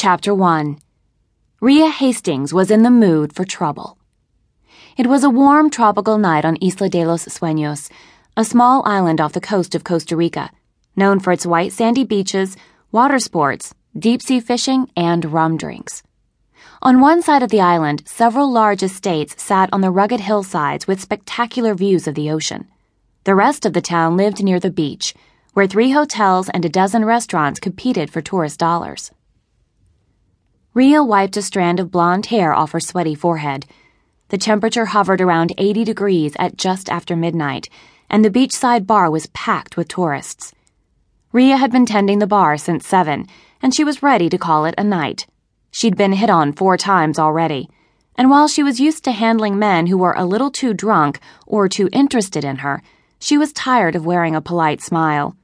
Chapter 1 Ria Hastings was in the mood for trouble. It was a warm tropical night on Isla de los Sueños, a small island off the coast of Costa Rica, known for its white sandy beaches, water sports, deep sea fishing, and rum drinks. On one side of the island, several large estates sat on the rugged hillsides with spectacular views of the ocean. The rest of the town lived near the beach, where three hotels and a dozen restaurants competed for tourist dollars. Ria wiped a strand of blonde hair off her sweaty forehead. The temperature hovered around 80 degrees at just after midnight, and the beachside bar was packed with tourists. Ria had been tending the bar since 7, and she was ready to call it a night. She'd been hit on four times already, and while she was used to handling men who were a little too drunk or too interested in her, she was tired of wearing a polite smile.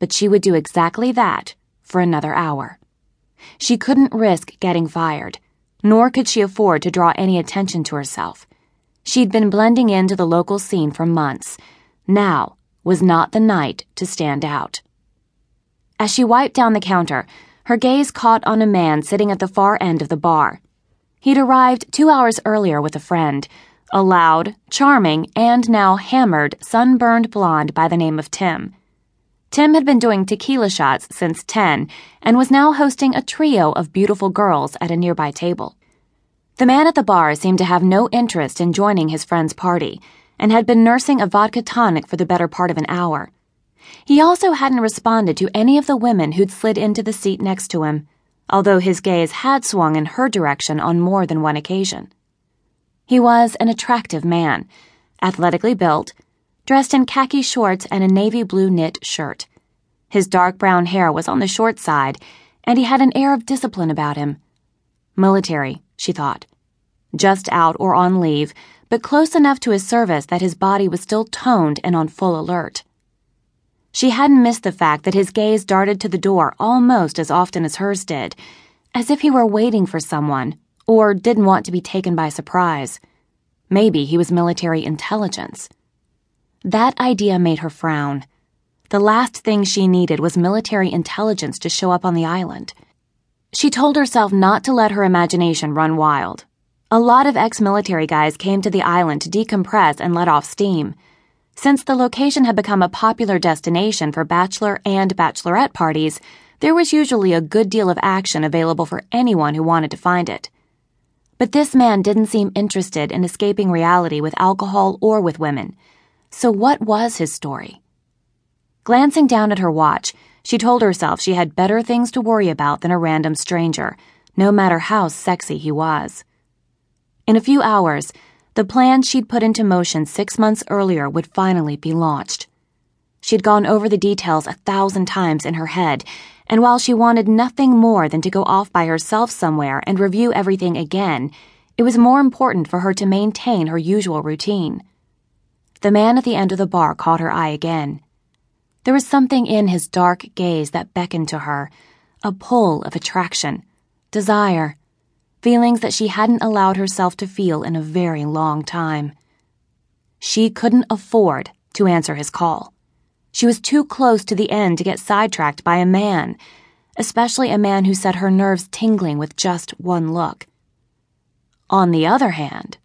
But she would do exactly that for another hour. She couldn't risk getting fired, nor could she afford to draw any attention to herself. She'd been blending into the local scene for months. Now was not the night to stand out. As she wiped down the counter, her gaze caught on a man sitting at the far end of the bar. He'd arrived two hours earlier with a friend, a loud, charming, and now hammered, sunburned blonde by the name of Tim. Tim had been doing tequila shots since 10 and was now hosting a trio of beautiful girls at a nearby table. The man at the bar seemed to have no interest in joining his friend's party and had been nursing a vodka tonic for the better part of an hour. He also hadn't responded to any of the women who'd slid into the seat next to him, although his gaze had swung in her direction on more than one occasion. He was an attractive man, athletically built, dressed in khaki shorts and a navy blue knit shirt. His dark brown hair was on the short side, and he had an air of discipline about him. Military, she thought. Just out or on leave, but close enough to his service that his body was still toned and on full alert. She hadn't missed the fact that his gaze darted to the door almost as often as hers did, as if he were waiting for someone or didn't want to be taken by surprise. Maybe he was military intelligence. That idea made her frown. The last thing she needed was military intelligence to show up on the island. She told herself not to let her imagination run wild. A lot of ex military guys came to the island to decompress and let off steam. Since the location had become a popular destination for bachelor and bachelorette parties, there was usually a good deal of action available for anyone who wanted to find it. But this man didn't seem interested in escaping reality with alcohol or with women. So, what was his story? Glancing down at her watch, she told herself she had better things to worry about than a random stranger, no matter how sexy he was. In a few hours, the plan she'd put into motion six months earlier would finally be launched. She'd gone over the details a thousand times in her head, and while she wanted nothing more than to go off by herself somewhere and review everything again, it was more important for her to maintain her usual routine. The man at the end of the bar caught her eye again. There was something in his dark gaze that beckoned to her a pull of attraction, desire, feelings that she hadn't allowed herself to feel in a very long time. She couldn't afford to answer his call. She was too close to the end to get sidetracked by a man, especially a man who set her nerves tingling with just one look. On the other hand,